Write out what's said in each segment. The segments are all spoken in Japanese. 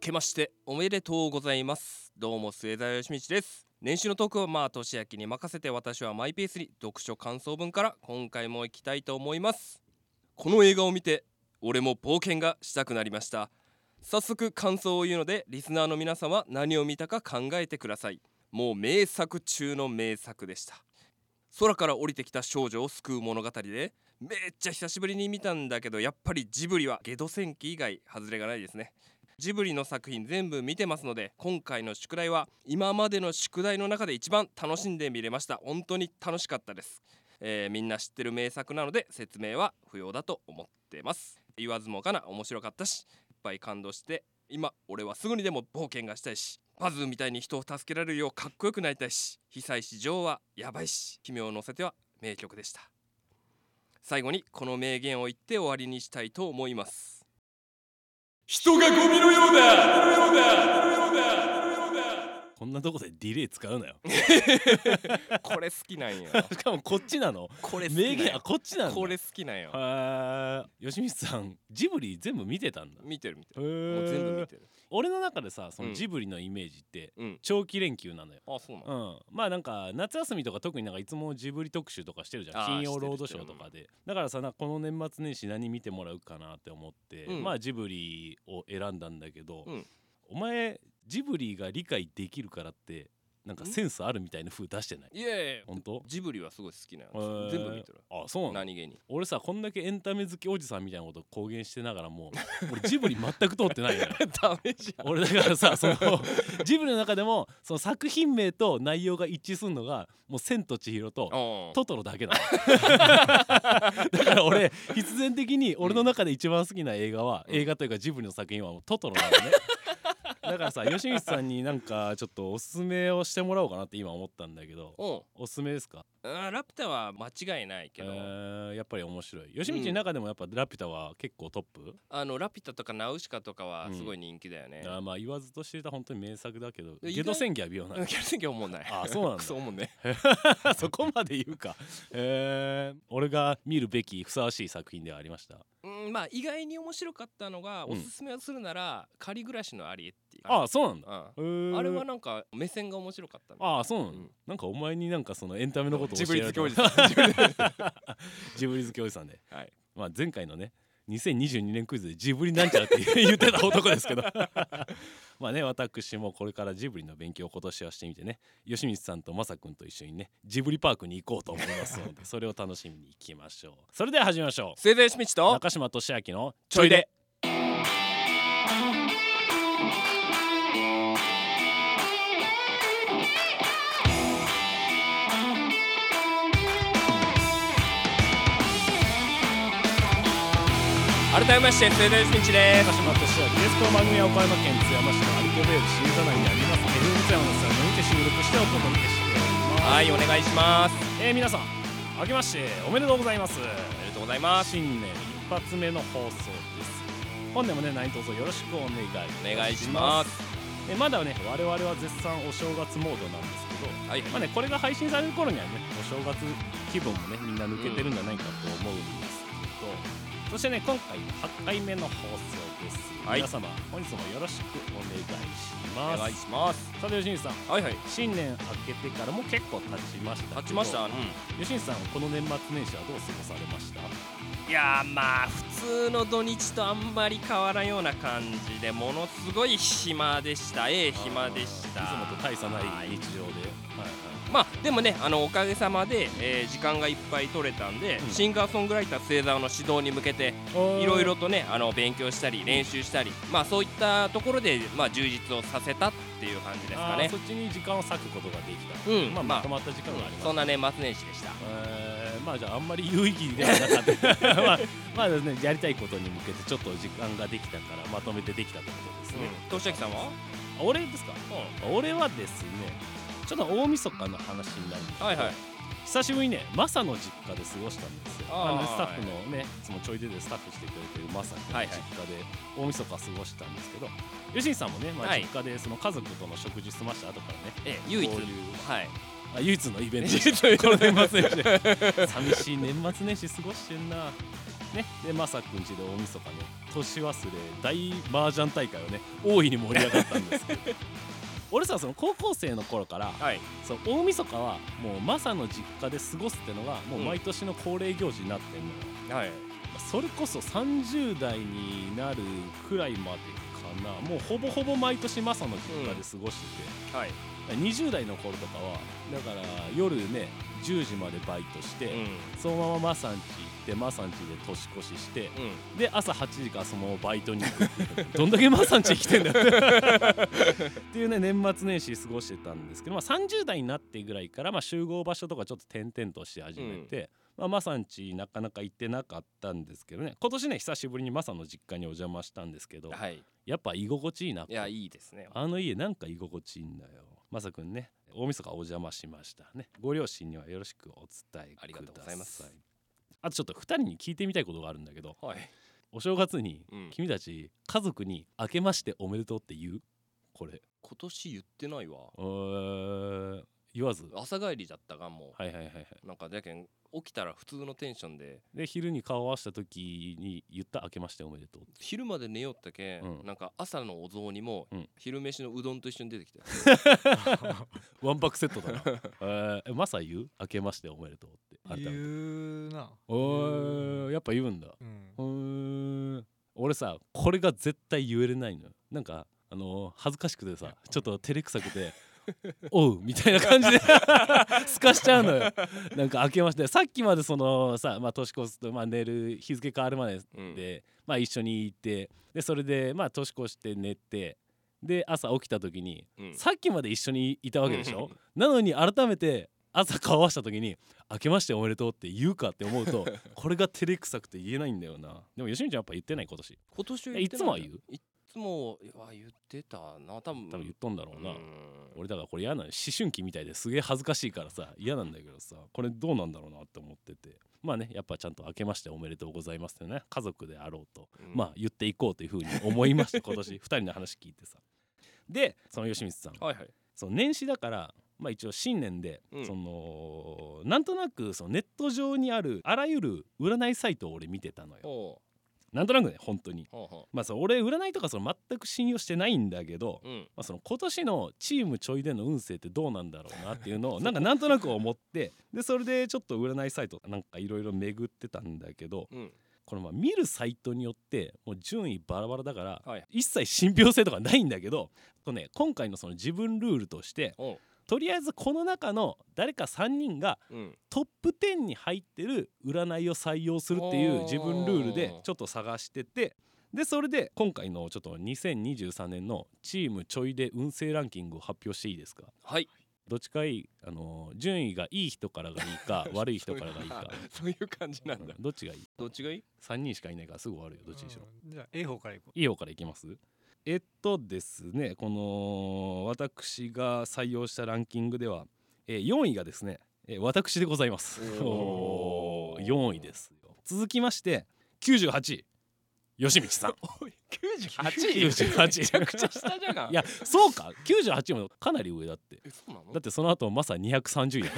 けましておめでとうございます。どうも末澤義道です。年始のトークはまあ年明けに任せて私はマイペースに読書感想文から今回も行きたいと思います。この映画を見て俺も冒険がしたくなりました。早速感想を言うのでリスナーの皆さんは何を見たか考えてください。もう名作中の名作でした。空から降りてきた少女を救う物語でめっちゃ久しぶりに見たんだけどやっぱりジブリはゲド戦記以外外れがないですね。ジブリの作品全部見てますので今回の宿題は今までの宿題の中で一番楽しんで見れました。本当に楽しかったです、えーみんな知ってる名作なので説明は不要だと思ってます。言わずもがな面白かったしいっぱい感動して今俺はすぐにでも冒険がしたいしパズーみたいに人を助けられるようかっこよくなりたいし被災市場はやばいし君を乗せては名曲でした。最後にこの名言を言って終わりにしたいと思います。人がゴミのようだ。こんなとこでディレイ使うなよ。これ好きなんよ。しかもこっちなの。これ名言あこっちなんだ。これ好きなんよ。はー。吉光さんジブリ全部見てたんだ。見てる見てへるもう全部見ーてる。俺の中でさそのうん。ジブリのイメージってうん。長期連休なのよ。あそうなうのん、まあなんか夏休みとか特になんかいつもジブリ特集とかしてるじゃん。金曜ロードショーとかで。だからさこの年末年始何見てもらうかなって思って、うん。まあジブリを選んだんだけど、うん。お前ジブリが理解できるからってなんかセンスあるみたいな風出してない？いやいや本当？ジブリはすごい好きなへー。よ全部見てる。あそうなの？何気に。俺さこんだけエンタメ好きおじさんみたいなこと公言してながらも 俺ジブリ全く通ってないのよ。ダメじゃん。俺だからさその ジブリの中でもその作品名と内容が一致するのがもう「千と千尋」とう。んトトロだけなの。だから俺必然的に俺の中で一番好きな映画は、うん。映画というかジブリの作品はもうトトロなのねだからさ吉光さんになんかちょっとおすすめをしてもらおうかなって今思ったんだけどうん。おすすめですか、うんラピュタは間違いないけえど、ーやっぱり面白い。吉光の中でもやっぱラピュタは結構トップ、あのラピュタとかナウシカとかはすごい人気だよね。あーまあ言わずと知れた本当に名作だけどゲド戦記は美容な。うん、キャラ選挙思んない。あそうなんだ。クソ思んね。そこまで言うか、えー、俺が見るべきふさわしい作品ではありました。うん、まあ意外に面白かったのが、うん。おすすめをするなら仮暮らしのアリエっていう。ああそうなんだ、あれはなんか目線が面白かったね。ああそうなの、うん。なんかお前になんかそのエンタメのことをジブリ好きおじんさん。ジブリジブリ好きおじさんで、はい。まあ、前回のね2022年クイズでジブリなんちゃらって言ってた男ですけど。まあね私もこれからジブリの勉強を今年はしてみてね吉光さんとまさくんと一緒にねジブリパークに行こうと思いますので それを楽しみに行きましょう。それでは始めましょう。生前しみちと中島俊明のちょいで。改めまして生前しみちです。中島俊明ですこの番組は岡山県津山市のアリコベール新座内にあります FM 津山のスタジオにて収録してお届けしておりますはい、お願いします。えー、皆さん明けましておめでとうございますおめでとうございます。新年一発目の放送です本年もね何卒よろしくお願いお願いします。えまだね我々は絶賛お正月モードなんですけどはい、まあねこれが配信される頃にはねお正月気分もねみんな抜けてるんじゃないかと思うんですけど、そしてね今回8回目の放送です、はい。皆様本日もよろしくお願いしおます。願いします。さて吉西さん。はいはい。新年明けてからも結構経ちましたけど。立ちました。うん。吉西さんこの年末年始はどう過ごされました？いやーまあ普通の土日とあんまり変わらんような感じでものすごい暇でした。ええ暇でした。いつもと大差ないはい。日常で、はいまあでもねあのおかげさまで、えー時間がいっぱい取れたんで、うん。シンガーソングライター星座の指導に向けてはいいろいろとねあの勉強したり練習したりまあそういったところでまあ充実をさせたっていう感じですかね。そっちに時間を割くことができた、うんまあ、まとまった時間があります、そんな年末年始でした。えーまあじゃああんまり有意義ではなかった。まあまあですねやりたいことに向けてちょっと時間ができたからまとめてできたってことですね、としあきさんは？あ俺ですか、俺はですねちょっと大晦日の話になるんですけど、はいはい。久しぶりにねマサの実家で過ごしたんですよ。あーあのスタッフのねいつもちょい出でスタッフしてくれてるマサ君のはいはい。実家で大晦日過ごしたんですけど吉井さんもね、まあ、はい。実家でその家族との食事済ました後からねええ唯一。こういうはい。あ唯一のイベント唯一のイベントこの年末年始寂しい年末年始過ごしてんな。ねでまさくんちで大晦日ね年忘れ大麻雀大会をね大いに盛り上がったんですけど 俺さその高校生の頃からはい。そう大晦日はもうマサの実家で過ごすってのがもう毎年の恒例行事になってんのよ、はい。それこそ30代になるくらいまでかな。もうほぼほぼ毎年マサの実家で過ごしてて、はい。20代の頃とかはだから夜ね10時までバイトして、うん。そのままマサんち行ってマサんちで年越ししてうん。で朝8時からそのバイトに行くっていう。どんだけマサんち来てんだよ。っていうね年末年始過ごしてたんですけど、まあ、30代になってぐらいから、まあ、集合場所とかちょっと転々とし始めて、まあ、マサんちなかなか行ってなかったんですけどね。今年ね久しぶりにマサの実家にお邪魔したんですけどはい。やっぱ居心地いいないやいいですね。あの家なんか居心地いいんだよマサくんね大晦日お邪魔しましたね。ご両親にはよろしくお伝えください。ありがとうございますあとちょっと2人に聞いてみたいことがあるんだけどはい。お正月にうん。君たち家族に「明けましておめでとう」って言う？これ。今年言ってないわ。えー言わず？は朝帰りだったがもいはいはいはい。うなんかだけん起きたら普通のテンションで。で昼に顔を合わせた時に言った「明けましておめでとう」昼まで寝よったけん、うん。なんか朝のお雑煮も、うん。昼飯のうどんと一緒に出てきた。ワンパクセットだな。えーえマサ言う「明けましておめでとう」改めて言うな。おーやっぱ言うんだ。うん。俺さこれが絶対言えれないのよ。なんかあのー恥ずかしくてさちょっと照れくさくて「おう」みたいな感じで すかしちゃうのよ。なんか明けましてさっきまでそのさ、まあ、年越すと、まあ、寝る日付変わるまでうん。で、まあ、一緒にいてでそれでまあ年越して寝てで朝起きた時に、うん。さっきまで一緒にいたわけでしょ、うん。なのに改めて朝顔合わせた時に「明けましておめでとう」って言うかって思うと これが照れくさくて言えないんだよな。でも吉見ちゃんやっぱ言ってない今年。今年いつもは言う？いつもは言ってたな。多分多分言っとんだろうな、うん。俺だからこれ嫌なの思春期みたいですげえ恥ずかしいからさ嫌なんだけどさこれどうなんだろうなって思ってて。まあねやっぱちゃんと「明けましておめでとうございます」ってね家族であろうとうん。まあ言っていこうというふうに思いました今年。2人の話聞いてさ。でその吉光さん。はいはい。その年始だからまあ一応新年で、うん。そのなんとなくそのネット上にあるあらゆる占いサイトを俺見てたのよ。ほなんとなくね本当に。まあその俺占いとかその全く信用してないんだけど、ううん。まあ、その今年のチームちょいでの運勢ってどうなんだろうなっていうのを なんかなんとなく思ってでそれでちょっと占いサイトなんかいろいろ巡ってたんだけどうん。このまあ見るサイトによってもう順位バラバラだからはい。一切信憑性とかないんだけどとね今回のその自分ルールとしてとりあえずこの中の誰か3人がうん。トップ10に入ってる占いを採用するっていう自分ルールでちょっと探しててでそれで今回のちょっと2023年のチームちょいで運勢ランキングを発表していいですか？はい。どっちかいい？あの順位がいい人からがいいか 悪い人からがいいか。そういう感じなんだ。どっちがいい？どっちがいい ?3 人しかいないからすぐ終わるよどっちにしろ。うんじゃあ A 方からいこいい方からいきます？えっとですねこの私が採用したランキングでは、えー4位がですね、えー私でございます。おー。4位ですよ。続きまして98位吉道さん。おい98 98めちゃくちゃ下じゃがんいやそうか。98もかなり上だって。だってその後まさに230位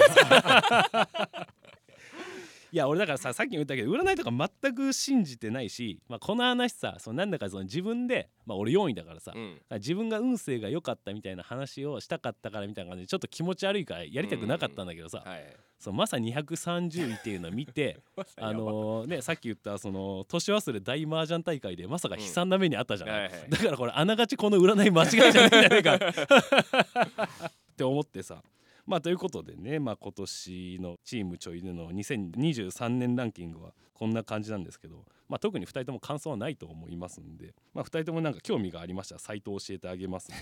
いや俺だからささっきも言ったけど占いとか全く信じてないし、まあ、この話さそのなんだかその自分で、まあ、俺4位だからさ、うん。自分が運勢が良かったみたいな話をしたかったからみたいな感じでちょっと気持ち悪いからやりたくなかったんだけどさ、はい。そうまさ230位っていうのを見て あのねさっき言ったその年忘れ大麻雀大会でまさか悲惨な目にあったじゃない、はいはい。だからこれあながちこの占い間違いじゃないんじゃないか。って思ってさまあということでね、まあ、今年のチームちょいでの2023年ランキングはこんな感じなんですけど、まあ、特に2人とも感想はないと思いますんで、まあ、2人ともなんか興味がありましたらサイトを教えてあげますん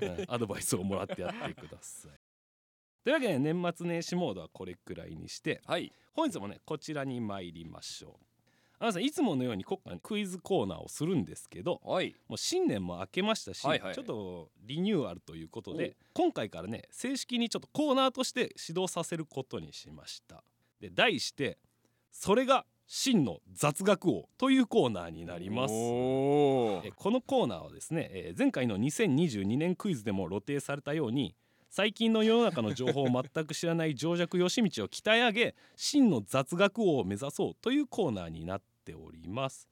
でね、う んアドバイスをもらってやってください。というわけで年末年始モードはこれくらいにしてはい本日もねこちらに参りましょう。あのさんいつものようにクイズコーナーをするんですけどはい。もう新年も明けましたし、はいはい。ちょっとリニューアルということで今回からね正式にちょっとコーナーとして指導させることにしました。で題してそれが真の雑学王というコーナーになります。このコーナーはですね、えー前回の2022年クイズでも露呈されたように最近の世の中の情報を全く知らない情弱義道を鍛え上げ真の雑学王を目指そうというコーナーになっっております。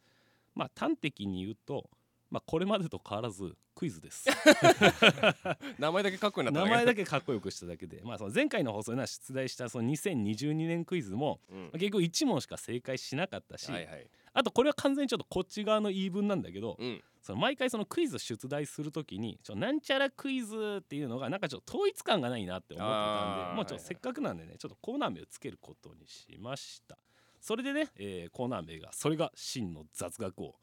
まあ端的に言うとまあこれまでと変わらずクイズです。名前だけかっこいいなった名前だけかっこよくしただけで。まあその前回の放送では出題したその2022年クイズもうん。まあ結局1問しか正解しなかったし、はいはい。あとこれは完全にちょっとこっち側の言い分なんだけど、うん。その毎回そのクイズ出題するときにちょなんちゃらクイズっていうのがなんかちょっと統一感がないなって思ってたんでもうちょっとせっかくなんでねちょっとコーナー名をつけることにしましたそれでね、えーコーナー名がそれが真の雑学王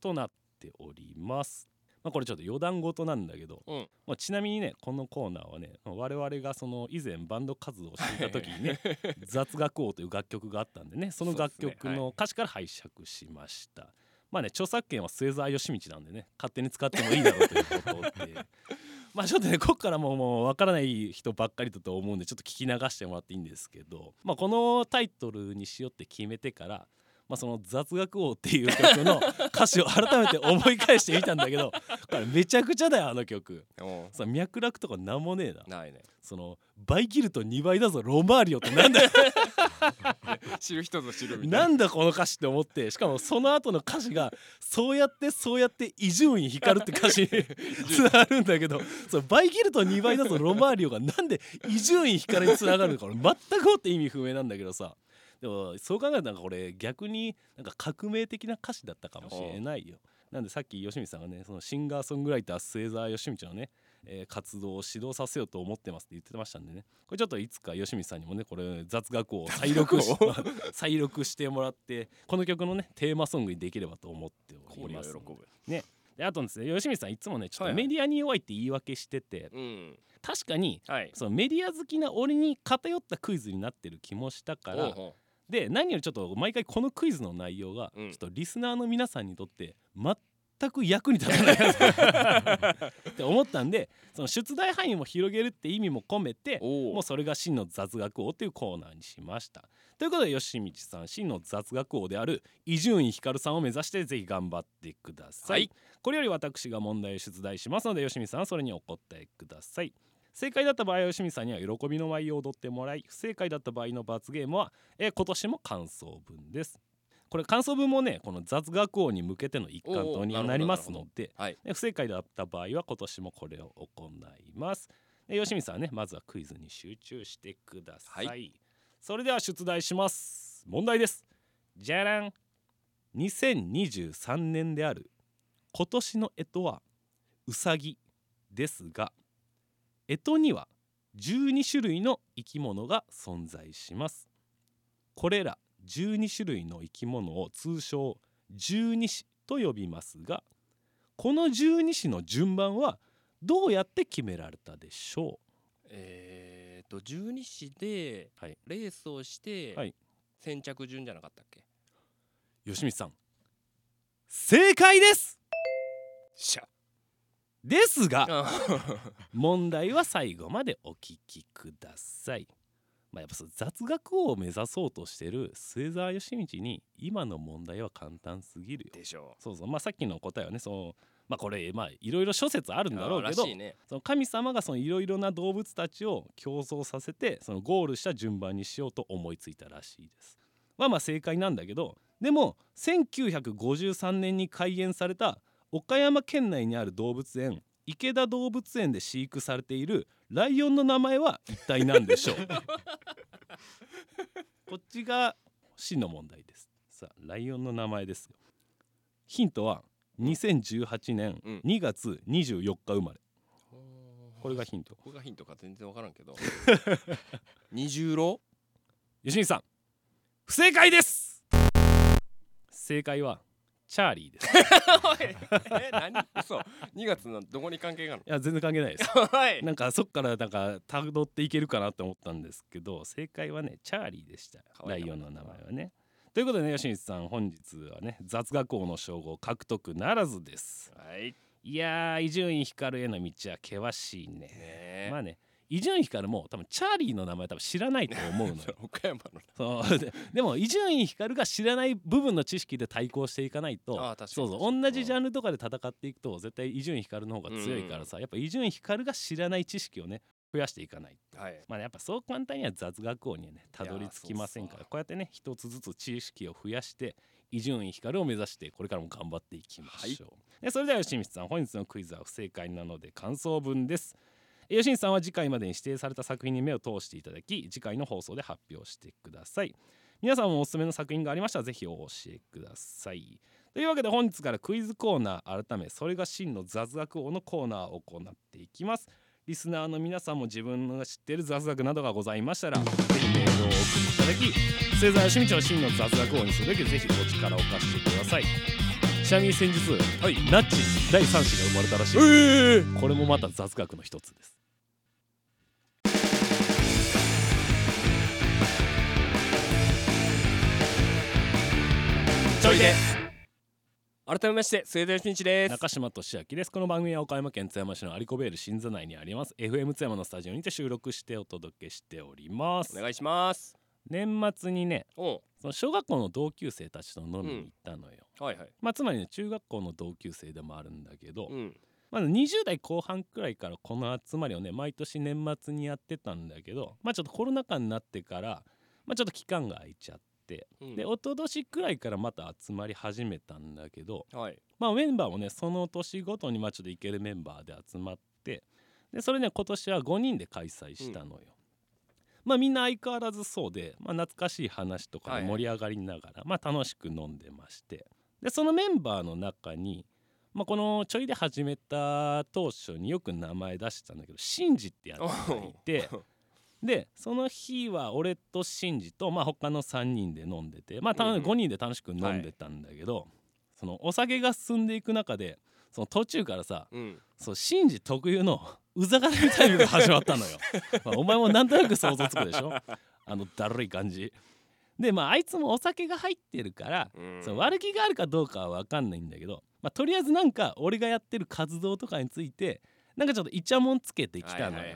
となっております。まあこれちょっと余談事なんだけど、うん。まあ、ちなみにねこのコーナーはね我々がその以前バンド活動をしていた時にね「雑学王」という楽曲があったんでねその楽曲の歌詞から拝借しました。まあね著作権は末澤義道なんでね勝手に使ってもいいだろうということで まあちょっとね こっからもうもう分からない人ばっかりだと思うんでちょっと聞き流してもらっていいんですけど、まあ、このタイトルにしようって決めてから、まあ、その「雑学王」っていう曲の歌詞を改めて思い返してみたんだけど これめちゃくちゃだよあの曲。おさ脈絡とかなんもねえな。うないね。その倍切ると2倍だぞロマーリオってなんだよ 知る人ぞ知るみたいな。なんだこの歌詞って思ってしかもその後の歌詞がそうやってそうやって伊集院光るって歌詞に つながるんだけどそう倍切ると2倍だぞロマーリオが。なんで伊集院光につながるのか俺全くもって意味不明なんだけどさ。でもそう考えたらこれ逆になんか革命的な歌詞だったかもしれないよ。なんでさっき吉見さんがねそのシンガーソングライター末澤義道のね、えー活動を指導させようと思ってますって言ってましたんでね。これちょっといつか吉見さんにもねこれ雑学を再録し 再録してもらってこの曲のねテーマソングにできればと思っております氷は喜ぶ。であとですね吉見さんいつもねちょっはいはい。とメディアに弱いって言い訳してて、うん。確かにはい。そのメディア好きな俺に偏ったクイズになってる気もしたからおうほで何よりちょっと毎回このクイズの内容がちうん。ょっとリスナーの皆さんにとって全く役に立たない って思ったんでその出題範囲も広げるって意味も込めてもうそれが真の雑学王っていうコーナーにしました。ということで吉道さん真の雑学王である伊集院光さんを目指してぜひ頑張ってください。はいこれより私が問題を出題しますので吉見さんはそれにお答えください。正解だった場合は吉見さんには喜びの舞を踊ってもらい不正解だった場合の罰ゲームは、えー今年も感想文です。これ感想文もねこの雑学王に向けての一環とにはなりますのではいで不正解だった場合は今年もこれを行います。で吉見さんはねまずはクイズに集中してください。はそれでは出題します。問題です。じゃらん。2023年である今年の干支はうさぎですが干支には12種類の生き物が存在します。これら12種類の生き物を通称十二支と呼びますがこの十二支の順番はどうやって決められたでしょえーと十二支ではい。レースをしてはい。先着順じゃなかったっけ？う吉光さん正解です！しゃ。ですがあ問題は最後までお聞きください。まあ、やっぱ雑学王を目指そうとしてる末澤義道に今の問題は簡単すぎるよ。でしょそうそうまあさっきの答えはねそのまあこれまあいろいろ諸説あるうんだろうけどねその神様がそのいろいろな動物たちを競争させてそのゴールした順番にしようと思いついたらしいです。まあまあ正解なんだけどでも1953年に開園された岡山県内にある動物園池田動物園で飼育されているライオンの名前は一体何でしょう？こっちが真の問題です。さあライオンの名前ですよ。ヒントは2018年うん。2月24日生まれ。これがヒント。ここがヒントか全然わからんけど。二重郎吉見さん不正解です。正解はチャーリーです。え何？嘘。2月のどこに関係があるや全然関係ないです。のはい。なんかそっからなんかたどっていけるかなって思ったんですけど正解はねチャーリーでした。ライオンの名前はね。ということでね吉光さん本日はね雑学王の称号獲得ならずです。はい。いやー伊集院光への道は険しいね。まあね伊集院光も多分チャーリーの名前多分知らないと思うのよ。岡山のそう。ででも伊集院光が知らない部分の知識で対抗していかないとそうそう同じジャンルとかで戦っていくと絶対伊集院光の方が強いからさ、やっぱ伊集院光が知らない知識をね増やしていかないはい。まあ、やっぱそう簡単には雑学王にはねたどり着きませんから。こうやってね一つずつ知識を増やして伊集院光を目指してこれからも頑張っていきましょう、でそれでは吉光さん本日のクイズは不正解なので感想文ですえ吉さんは次回までに指定された作品に目を通していただき次回の放送で発表してください。皆さんもおすすめの作品がありましたらぜひお教えください。というわけで本日からクイズコーナー改めそれが真の雑学王のコーナーを行っていきます。リスナーの皆さんも自分の知っている雑学などがございましたらぜひメールをお送りいただき末澤義道を真の雑学王にするべくぜひお力を貸してください。ちなみに先日、はい、ナッチに第3子が生まれたらしい、えー、これもまた雑学の一つです。ちょいで。改めまして末田義道です。中島俊明です。この番組は岡山県津山市のアリコベール新座内にあります。FM 津山のスタジオにて収録してお届けしております。お願いします年末にねおその小学校の同級生たちと飲みに行ったのよ、はいはい。まあつまりね中学校の同級生でもあるんだけど、うん。まだ20代後半くらいからこの集まりをね毎年年末にやってたんだけどまあちょっとコロナ禍になってからまあちょっと期間が空いちゃってうん。で一昨年くらいからまた集まり始めたんだけどはい。まあメンバーもねその年ごとにまあちょっといけるメンバーで集まってでそれね今年は5人で開催したのよ。まあみんな相変わらずそうで、まあ、懐かしい話とかで盛り上がりながら、まあ楽しく飲んでまして。でそのメンバーの中に、まあ、このちょいで始めた当初によく名前出してたんだけどシンジってやつがいてでその日は俺とシンジと、まあ、他の3人で飲んでてまあたうんうん。5人で楽しく飲んでたんだけど、そのお酒が進んでいく中でその途中からさうん。そうシンジ特有の うざがられタイムが始まったのよ、まあ、お前もなんとなく想像つくでしょ？あのだるい感じ。でまああいつもお酒が入ってるから、うん。その悪気があるかどうかは分かんないんだけど、まあ、とりあえずなんか俺がやってる活動とかについてなんかちょっとイチャモンつけてきたのよ、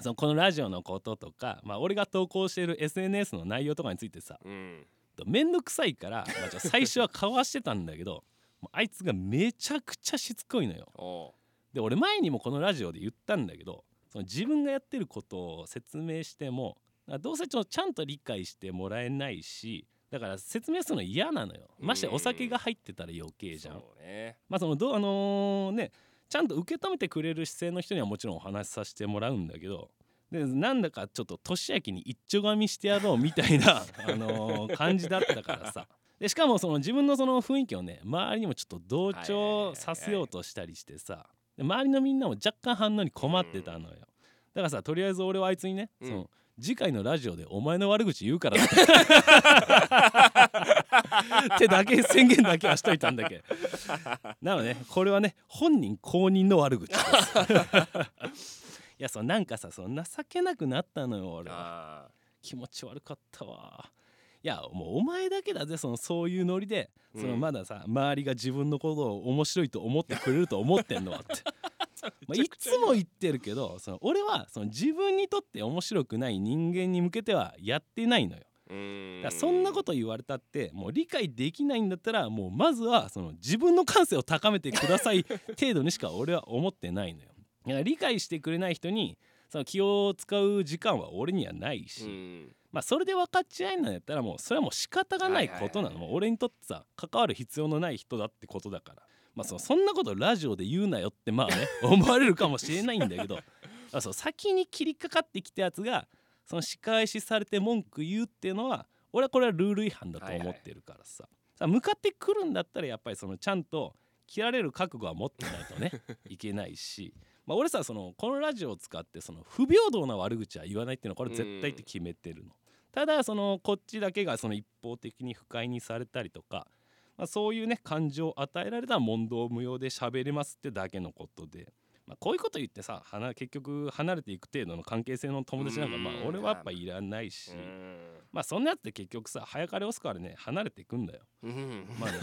そのこのラジオのこととか、まあ、俺が投稿している SNS の内容とかについてさうん。めんどくさいから、まあ、最初はかわしてたんだけどあいつがめちゃくちゃしつこいのよ。おで俺前にもこのラジオで言ったんだけどその自分がやってることを説明してもどうせちょちゃんと理解してもらえないしだから説明するの嫌なのよ。ましてうんお酒が入ってたら余計じゃん。ね。まあそのどうあのねちゃんと受け止めてくれる姿勢の人にはもちろんお話しさせてもらうんだけどでなんだかちょっと年明けに一丁紙してやろうみたいな、あのー感じだったからさでしかもその自分のその雰囲気をね周りにもちょっと同調させようとしたりしてさで周りのみんなも若干反応に困ってたのよ。だからさとりあえず俺はあいつにね、うん。その次回のラジオでお前の悪口言うからってだけ宣言だけはしといたんだけど。なので、ね、これはね本人公認の悪口です。いやそうなんかさその情けなくなったのよ俺は。あ気持ち悪かったわ。いやもうお前だけだぜそのそういうノリで、うん。そのまださ周りが自分のことを面白いと思ってくれると思ってんのはって。まあ、いつも言ってるけどその俺はその自分にとって面白くない人間に向けてはやってないのよ。だからそんなこと言われたってもう理解できないんだったらもうまずはその自分の感性を高めてください 程度にしか俺は思ってないのよ。だから理解してくれない人にその気を使う時間は俺にはないし、うんまあそれで分かち合えないんだったらもうそれはもう仕方がないことなの、はいはい。はいはいもう俺にとってさ関わる必要のない人だってことだから。まあ、そのそんなことラジオで言うなよってまあね 思われるかもしれないんだけど。あそう先に切りかかってきたやつがその仕返しされて文句言うっていうのは俺はこれはルール違反だと思ってるからさ,、さ向かってくるんだったらやっぱりそのちゃんと切られる覚悟は持ってないとね いけないし、まあ、俺さそのこのラジオを使ってその不平等な悪口は言わないっていうのはこれ絶対って決めてるの。ただそのこっちだけがその一方的に不快にされたりとか、まあ、そういうね感情を与えられたら問答無用で喋れますってだけのことで、まあ、こういうこと言ってさ離結局離れていく程度の関係性の友達なんかまあうん俺はやっぱいらないしうんまあそんなやつって結局さ早かれ遅かれね離れていくんだよ。うんまあね、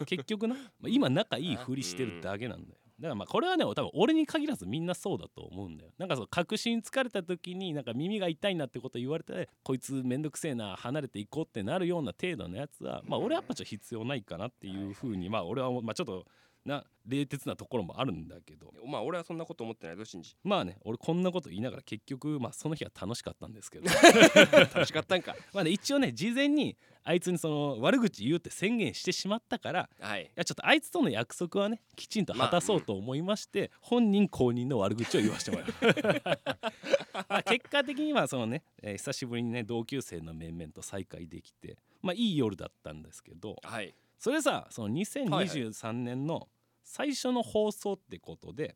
うん結局な、まあ、今仲いいふりしてるだけなんだよ。だからまあこれはね多分俺に限らずみんなそうだと思うんだよ。なんかその確信疲れた時になんか耳が痛いなってこと言われてこいつめんどくせえな離れていこうってなるような程度のやつはまあ俺やっぱちょっと必要ないかなっていうふうにまあ俺はまあちょっとな冷徹なところもあるんだけど。まあ俺はそんなこと思ってないぞ信じまあね俺こんなこと言いながら結局まあその日は楽しかったんですけど。楽しかったんか。まあね一応ね事前にあいつにその悪口言うって宣言してしまったからはい。いやちょっとあいつとの約束はねきちんと果たそうと思いまして、本人公認の悪口を言わせてもらう まあ結果的にはそのね、えー久しぶりにね同級生の面々と再会できてまあいい夜だったんですけど。はい。それさそのはいはい。2023年の最初の放送ってことで、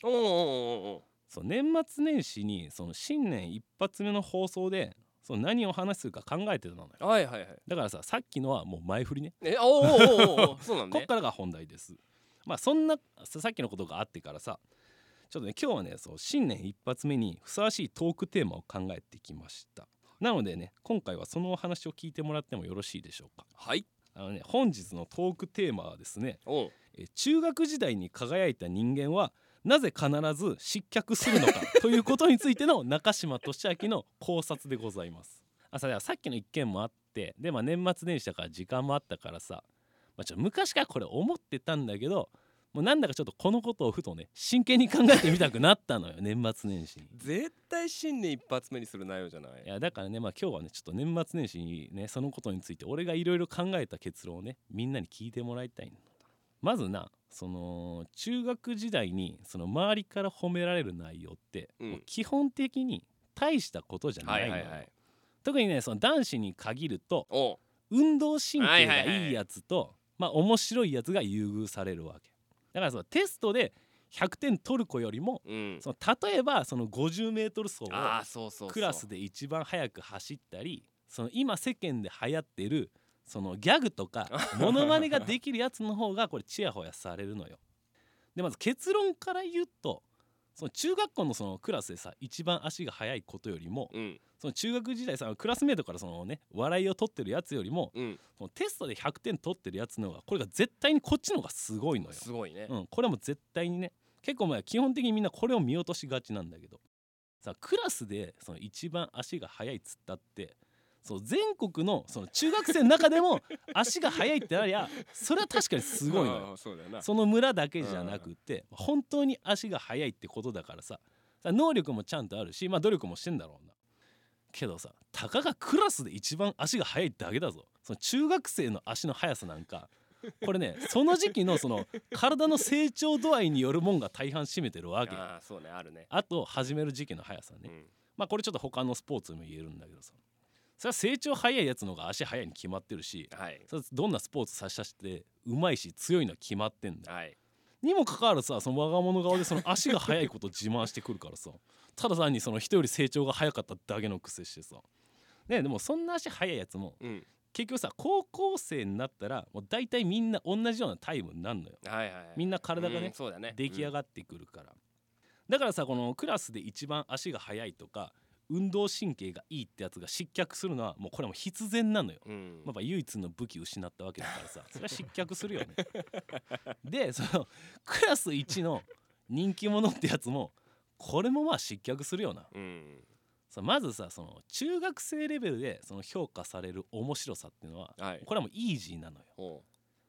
そう年末年始にその新年一発目の放送でその何を話すか考えてたのよ。はいはいはい。だからささっきのはもう前振りね。えおーおーおーおー そうなんね。こっからが本題です。まあそんなささっきのことがあってからさちょっとね今日はねそう新年一発目にふさわしいトークテーマを考えてきました。なのでね今回はそのお話を聞いてもらってもよろしいでしょうか。はい。あのね本日のトークテーマはですね中学時代に輝いた人間はなぜ必ず失脚するのか ということについての中島俊明の考察でございます。あささっきの一件もあってで、まあ、年末年始だから時間もあったからさ、まあ、ちょ昔からこれ思ってたんだけどもうなんだかちょっとこのことをふとね真剣に考えてみたくなったのよ 年末年始に。絶対新年一発目にする内容じゃないいやだからねまあ今日はねちょっと年末年始にねそのことについて俺がいろいろ考えた結論をねみんなに聞いてもらいたいのまずなその中学時代にその周りから褒められる内容って、うん。基本的に大したことじゃなのよ、はいいはいはい。特にねその男子に限ると運動神経がはいはいはいいいやつと、まあ面白いやつが優遇されるわけ。だからそのテストで100点取る子よりもうん。その例えばその 50m 走をクラスで一番速く走ったりその今世間で流行ってるそのギャグとか モノマネができるやつの方がこれチヤホヤされるのよ。でまず結論から言うとその中学校のそのクラスでさ一番足が速いことよりもうん。その中学時代さクラスメートからそのね笑いを取ってるやつよりもうん。そのテストで100点取ってるやつの方がこれが絶対にこっちの方がすごいのよ。すごいね。うん、これはもう絶対にね。結構まあ基本的にみんなこれを見落としがちなんだけど。さクラスでその一番足が速いっつったってそう全国のその中学生の中でも 足が速いってなりゃそれは確かにすごいのよ。その村だけじゃなくて本当に足が速いってことだからささ能力もちゃんとあるしまあ努力もしてんだろうな。けどさたかがクラスで一番足が速いだけだぞ。その中学生の足の速さなんかこれねその時期のその体の成長度合いによるもんが大半占めてるわけよ。ああそうねあるね。あと始める時期の速さね、うん。まあこれちょっと他のスポーツでも言えるんだけどさそれは成長速いやつの方が足速いに決まってるしはい。どんなスポーツ差し出してうまいし強いのは決まってんだよ。はい。にもかかわらずさその我が物顔でその足が速いことを自慢してくるからさ。ただ単にその人より成長が早かっただけの癖してさ。ねでもそんな足速いやつもうん。結局さ高校生になったらもう大体みんな同じようなタイムになるのよ。はいはいみんな体がねうんね。出来上ががってくるから、だからさこのクラスで一番足が速いとか運動神経がいいってやつが失脚するのはもうこれはもう必然なのよ。うん。まあ、唯一の武器失ったわけだからさ。それは失脚するよね。でそのクラス1の人気者ってやつもこれもまあ失脚するよな。うん。さまずさその中学生レベルでその評価される面白さっていうのははい。これはもうイージーなのよ。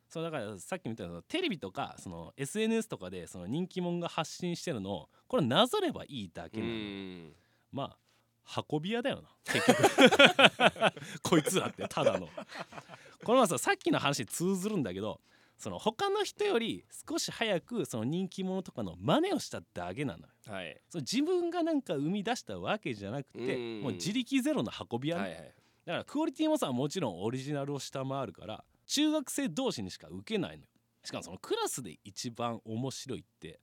そうだからさっきみたいなテレビとかその SNS とかでその人気者が発信してるのをこれなぞればいいだけうなのまあ運び屋だよな結局。こいつらってただの。このままささっきの話に通ずるんだけどその他の人より少し早くその人気者とかの真似をしただけなのよ。はい。そう自分がなんか生み出したわけじゃなくてうん。もう自力ゼロの運び屋ね、はいはい。だからクオリティもさもちろんオリジナルを下回るから中学生同士にしか受けないのよ。しかもそのクラスで一番面白いって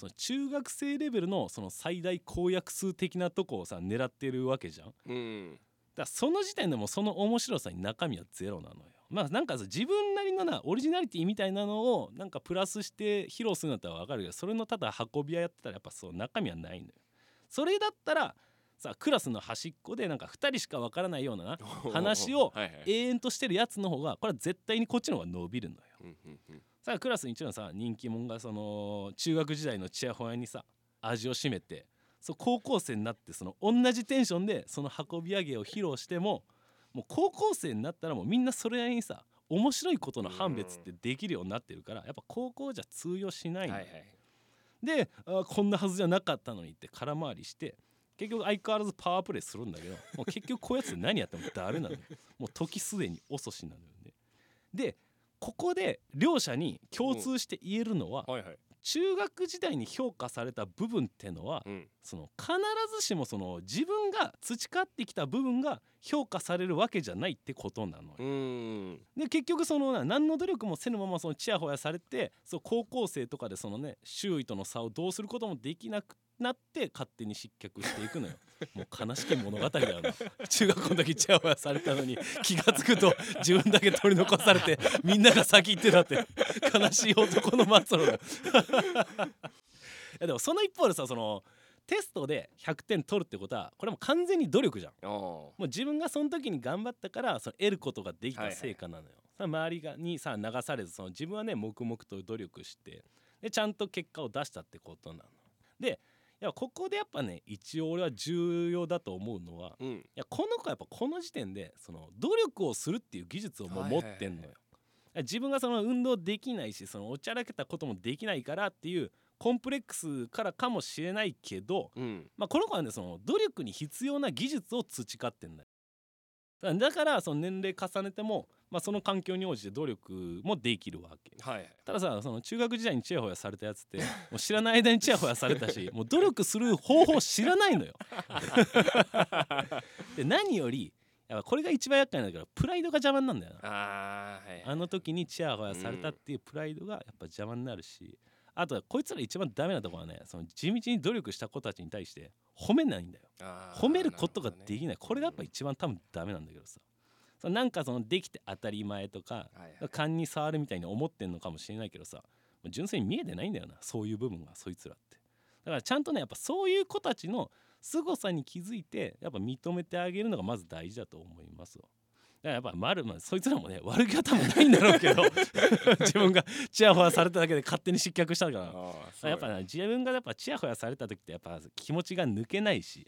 その中学生レベルのその最大公約数的なとこをさ狙ってるわけじゃん。だかうんらその時点でもその面白さに中身はゼロなのよ。まあなんかさ自分なりのなオリジナリティみたいなのをなんかプラスして披露するんだったらわかるけどそれのただ運び屋やってたらやっぱそう中身はないのよ。それだったらさクラスの端っこでなんか2人しかわからないようなな 話を永遠としてるやつの方がこれは絶対にこっちの方が伸びるのようんうんうんさあクラス一のさ人気者がその中学時代のチヤホヤにさ味を占めてそう高校生になってその同じテンションでその運び上げを披露してももう高校生になったらもうみんなそれなりにさ面白いことの判別ってできるようになってるからやっぱ高校じゃ通用しないの。よはいはい。であーこんなはずじゃなかったのにって空回りして結局相変わらずパワープレイするんだけどもう結局こういうやつ何やっても誰なのよ。もう時すでに遅しなのよね。でここで両者に共通して言えるのははいはい。中学時代に評価された部分ってのはうん。その必ずしもその自分が培ってきた部分が評価されるわけじゃないってことなのよ。で結局そのな何の努力もせぬままそのチヤホヤされてそう高校生とかでそのね周囲との差をどうすることもできなくなって勝手に失脚していくのよ。もう悲しき物語だよな 中学校の時チヤホヤされたのに 気が付くと自分だけ取り残されてみんなが先行ってたって。悲しい男の末路だいやでもその一方でさそのテストで100点取るってことはこれもう完全に努力じゃん。もう自分がその時に頑張ったからその得ることができたはいはい。成果なのよ、その周りがにさ流されずその自分はね黙々と努力してでちゃんと結果を出したってことなの。でいやここでやっぱね一応俺は重要だと思うのはうん。いやこの子はやっぱこの時点でその努力をするっていう技術をもう持ってんのよ。自分がその運動できないしそのおちゃらけたこともできないからっていうコンプレックスからかもしれないけど、うん。まあ、この子はねその努力に必要な技術を培ってんだよ。だからその年齢重ねても、まあ、その環境に応じて努力もできるわけ。はいはい。たださその中学時代にチヤホヤされたやつって もう知らない間にチヤホヤされたし もう努力する方法知らないのよ。で何よりやっぱこれが一番厄介なんだけどプライドが邪魔になるんだよな。あーはいあの時にチヤホヤされたっていうプライドがやっぱ邪魔になるし、あとはこいつら一番ダメなところはねその地道に努力した子たちに対して褒めないんだよ。褒めることができない。ねこれがやっぱ一番多分ダメなんだけどさそのなんかそのできて当たり前とかはいはい。勘に触るみたいに思ってんのかもしれないけどさ純粋に見えてないんだよなそういう部分がそいつらって。だからちゃんとねやっぱそういう子たちの凄さに気づいてやっぱ認めてあげるのがまず大事だと思いますわ。だからやっぱ丸、まあ、そいつらもね悪気は多分ないんだろうけど 自分がチヤホヤされただけで勝手に失脚したから。やっぱね自分がやっぱチヤホヤされた時ってやっぱ気持ちが抜けないし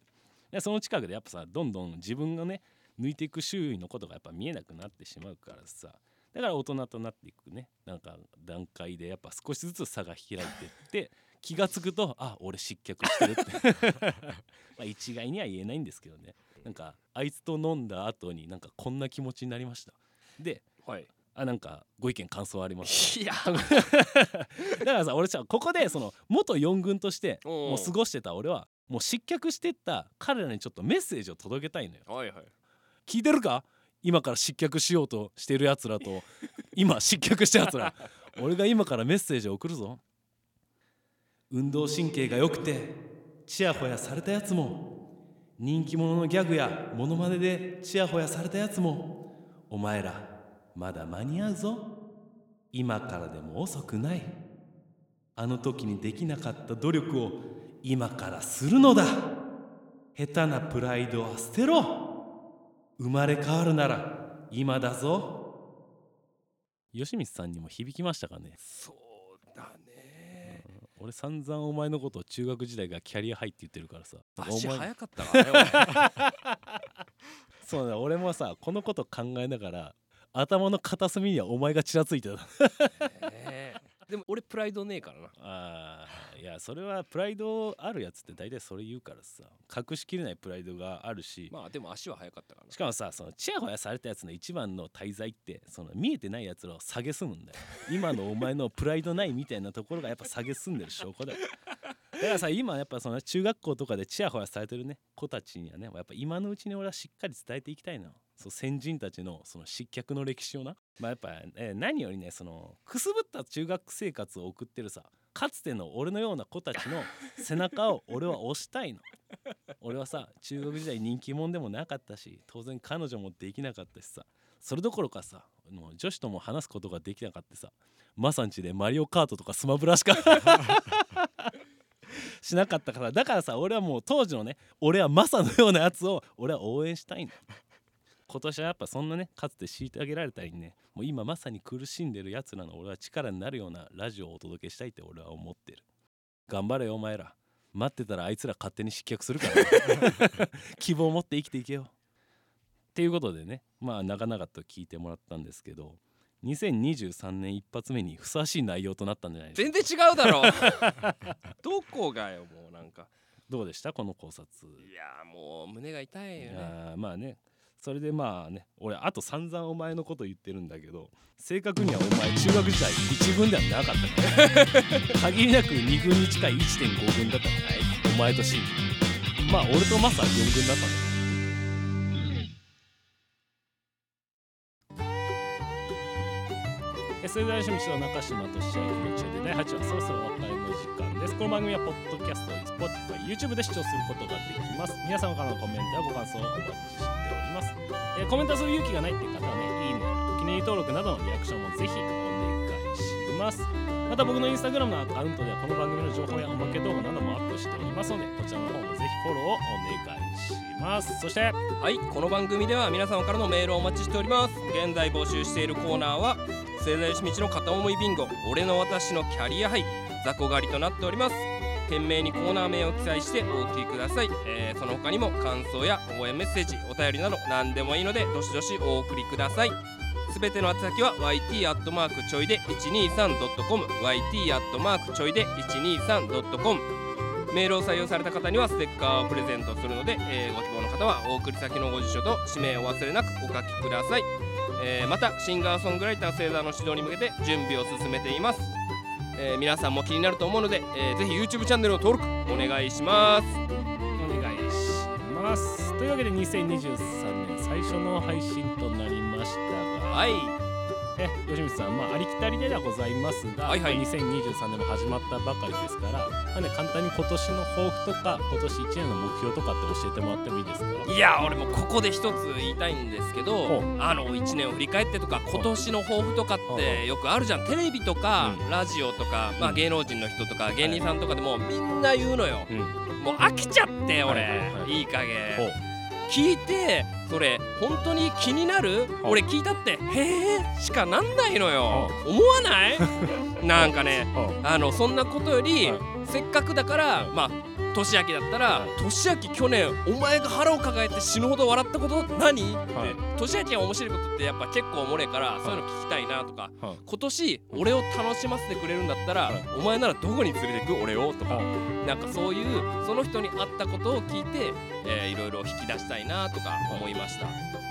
でその近くでやっぱさどんどん自分がね抜いていく周囲のことがやっぱ見えなくなってしまうからさ。だから大人となっていくね。なんか段階でやっぱ少しずつ差が開いてって 気が付くとあ俺失脚してるって。まあ一概には言えないんですけどね。なんかあいつと飲んだ後になんかこんな気持ちになりました。ではい。あなんかご意見感想ありますか？いや。だからさ俺さここでその元4軍としてもう過ごしてた俺はもう失脚してった彼らにちょっとメッセージを届けたいのよ。はいはい聞いてるか？今から失脚しようとしてるやつらと。今失脚したやつら。俺が今からメッセージを送るぞ。運動神経が良くてチヤホヤされたやつも。人気者のギャグやモノマネでチヤホヤされたやつも。お前らまだ間に合うぞ。今からでも遅くない。あの時にできなかった努力を今からするのだ。下手なプライドは捨てろ。生まれ変わるなら今だぞ。吉光さんにも響きましたかね？そうだね。俺散々お前のことを中学時代がキャリアハイって言ってるからさ。足お前早かったからねそうだ俺もさこのこと考えながら頭の片隅にはお前がちらついてた。俺ねでも俺プライドねえからな。あーいやそれはプライドあるやつって大体それ言うからさ。隠しきれないプライドがあるし、まあでも足は速かったからな。しかもさそのチヤホヤされたやつの一番の滞在ってその見えてないやつらを下げすむんだよ。今のお前のプライドないみたいなところがやっぱ下げすんでる証拠だよ。だからさ今やっぱその中学校とかでチヤホヤされてるね子たちにはねやっぱ今のうちに俺はしっかり伝えていきたいのそう先人たちのその失脚の歴史をな。まあやっぱ、えー何よりねそのくすぶった中学生活を送ってるさかつての俺のような子たちの背中を俺は押したいの。俺はさ中学時代人気者でもなかったし当然彼女もできなかったしさそれどころかさもう女子とも話すことができなかったさマサんちでマリオカートとかスマブラしか しなかったから。だからさ俺はもう当時のね俺はマサのようなやつを俺は応援したいの。今年はやっぱそんなねかつて虐げられたりねもう今まさに苦しんでるやつらの俺は力になるようなラジオをお届けしたいって俺は思ってる。頑張れよお前ら。待ってたらあいつら勝手に失脚するから 希望を持って生きていけよ。っていうことでねまあ長々と聞いてもらったんですけど2023年一発目にふさわしい内容となったんじゃないですか。全然違うだろ どこがよもうなんか。どうでした？この考察。いやーもう胸が痛いよね。まあねそれでまあね俺あと散々お前のこと言ってるんだけど正確にはお前中学時代1軍ではなかったから 限りなく2軍に近い1.5軍だったからねお前とシンまあ俺とマサは4軍だったんだえそれでは吉道の中島と試合の中で第8話そろそろお別れの時間です。この番組はポッドキャスト Spotify、YouTube で視聴することができます。皆様からのコメントやご感想をお待ちしております。えーコメントする勇気がないっていう方はねいいねお気に入り登録などのリアクションもぜひお願いします。また僕のインスタグラムのアカウントではこの番組の情報やおまけ動画などもアップしておりますのでこちらの方もぜひフォローをお願いします。そしてはいこの番組では皆様からのメールをお待ちしております。現在募集しているコーナーは盛大吉道の片思いビンゴ俺の私のキャリアハイ。雑魚狩りとなっております。件名にコーナー名を記載してお送りください、えーその他にも感想や応援メッセージお便りなど何でもいいのでどしどしお送りください。すべての宛先は yt@ ちょいで 123.com yt@ ちょいで 123.com メールを採用された方にはステッカーをプレゼントするので、えーご希望の方はお送り先のご住所と氏名を忘れなくお書きください、えーまたシンガーソングライター星座の指導に向けて準備を進めています、えー皆さんも気になると思うので、えーぜひ YouTube チャンネルの登録お願いします。お願いします。というわけで2023年最初の配信となりましたがはいえ吉光さん、まあ、ありきたりではございますが、はいはい。2023年も始まったばかりですから、まあね、簡単に今年の抱負とか今年1年の目標とかって教えてもらってもいいですか？いや俺もここで一つ言いたいんですけどあの1年を振り返ってとか今年の抱負とかってよくあるじゃん。テレビとかうん。ラジオとか、まあ、うん。芸能人の人とか芸人さんとかでもみんな言うのよ。うん。もう飽きちゃって俺、はいはいはい。いい加減聞いてそれ本当に気になる？俺聞いたってへえしかなんないのよ。思わない？なんかねあのそんなことより、はい。せっかくだから、はい。まあ年明けだったらはい「年明け去年お前が腹を抱えて死ぬほど笑ったこと何?」ってはい年明けが面白いことってやっぱ結構おもれえからそういうの聞きたいなとかはい今年俺を楽しませてくれるんだったらはい。お前ならどこに連れてく俺を？とかはなんかそういうその人に会ったことを聞いて、えーいろいろ引き出したいなとか思いました。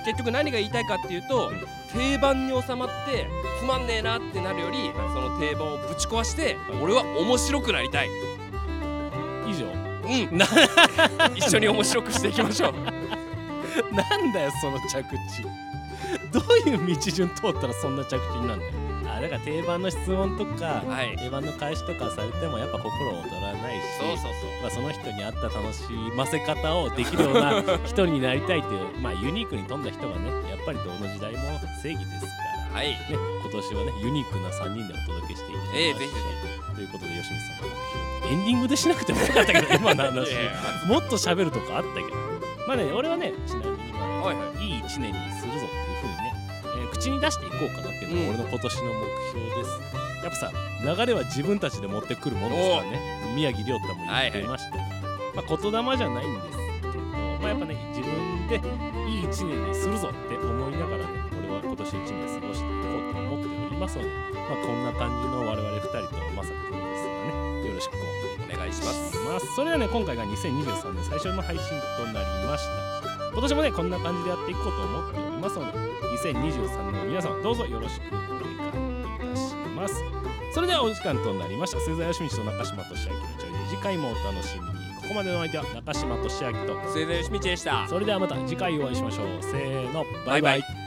結局何が言いたいかっていうと、うん。定番に収まってつまんねえなってなるよりその定番をぶち壊して俺は面白くなりたい。以上うん。な 一緒に面白くしていきましょう。なんだよその着地。どういう道順通ったらそんな着地になるんだよ。あだから定番の質問とか、はい。定番の返しとかされてもやっぱ心躍らないしそうそうまあ、その人に合った楽しませ方をできるような 人になりたいという、まあ、ユニークに富んだ人がねやっぱりどの時代も正義ですから、はい。ね、今年はねユニークな3人でお届けしていきますし、ええぜひぜということで吉光さんの目標エンディングでしなくてもよかったけど 今の話。もっと喋るとこあったけど。まあね俺はねちなみにまあ、はいはい。い、い1年にするぞっていうふうにね、えー口に出していこうかなっていうのが俺の今年の目標です、やっぱさ流れは自分たちで持ってくるものですからね。宮城亮太も言ってましたよ、まあ、言霊じゃないんですけど、まあ、やっぱね自分でいい1年にするぞって思いながらね俺は今年1年過ごしていこうと思っておりますので、まあ、こんな感じの我々2人とまさくんですがねよろしくお願いしますますそれではね今回が2023年最初の配信となりました今年もねこんな感じでやっていこうと思っておりますので2023年の皆さんどうぞよろしくお願いいたしますそれではお時間となりました鈴田義道と中島俊明のちょいで次回もお楽しみに。ここまでの相手は中島俊明と末田よしみちでした。それではまた次回お会いしましょう。せーの。バイバイ。バイバ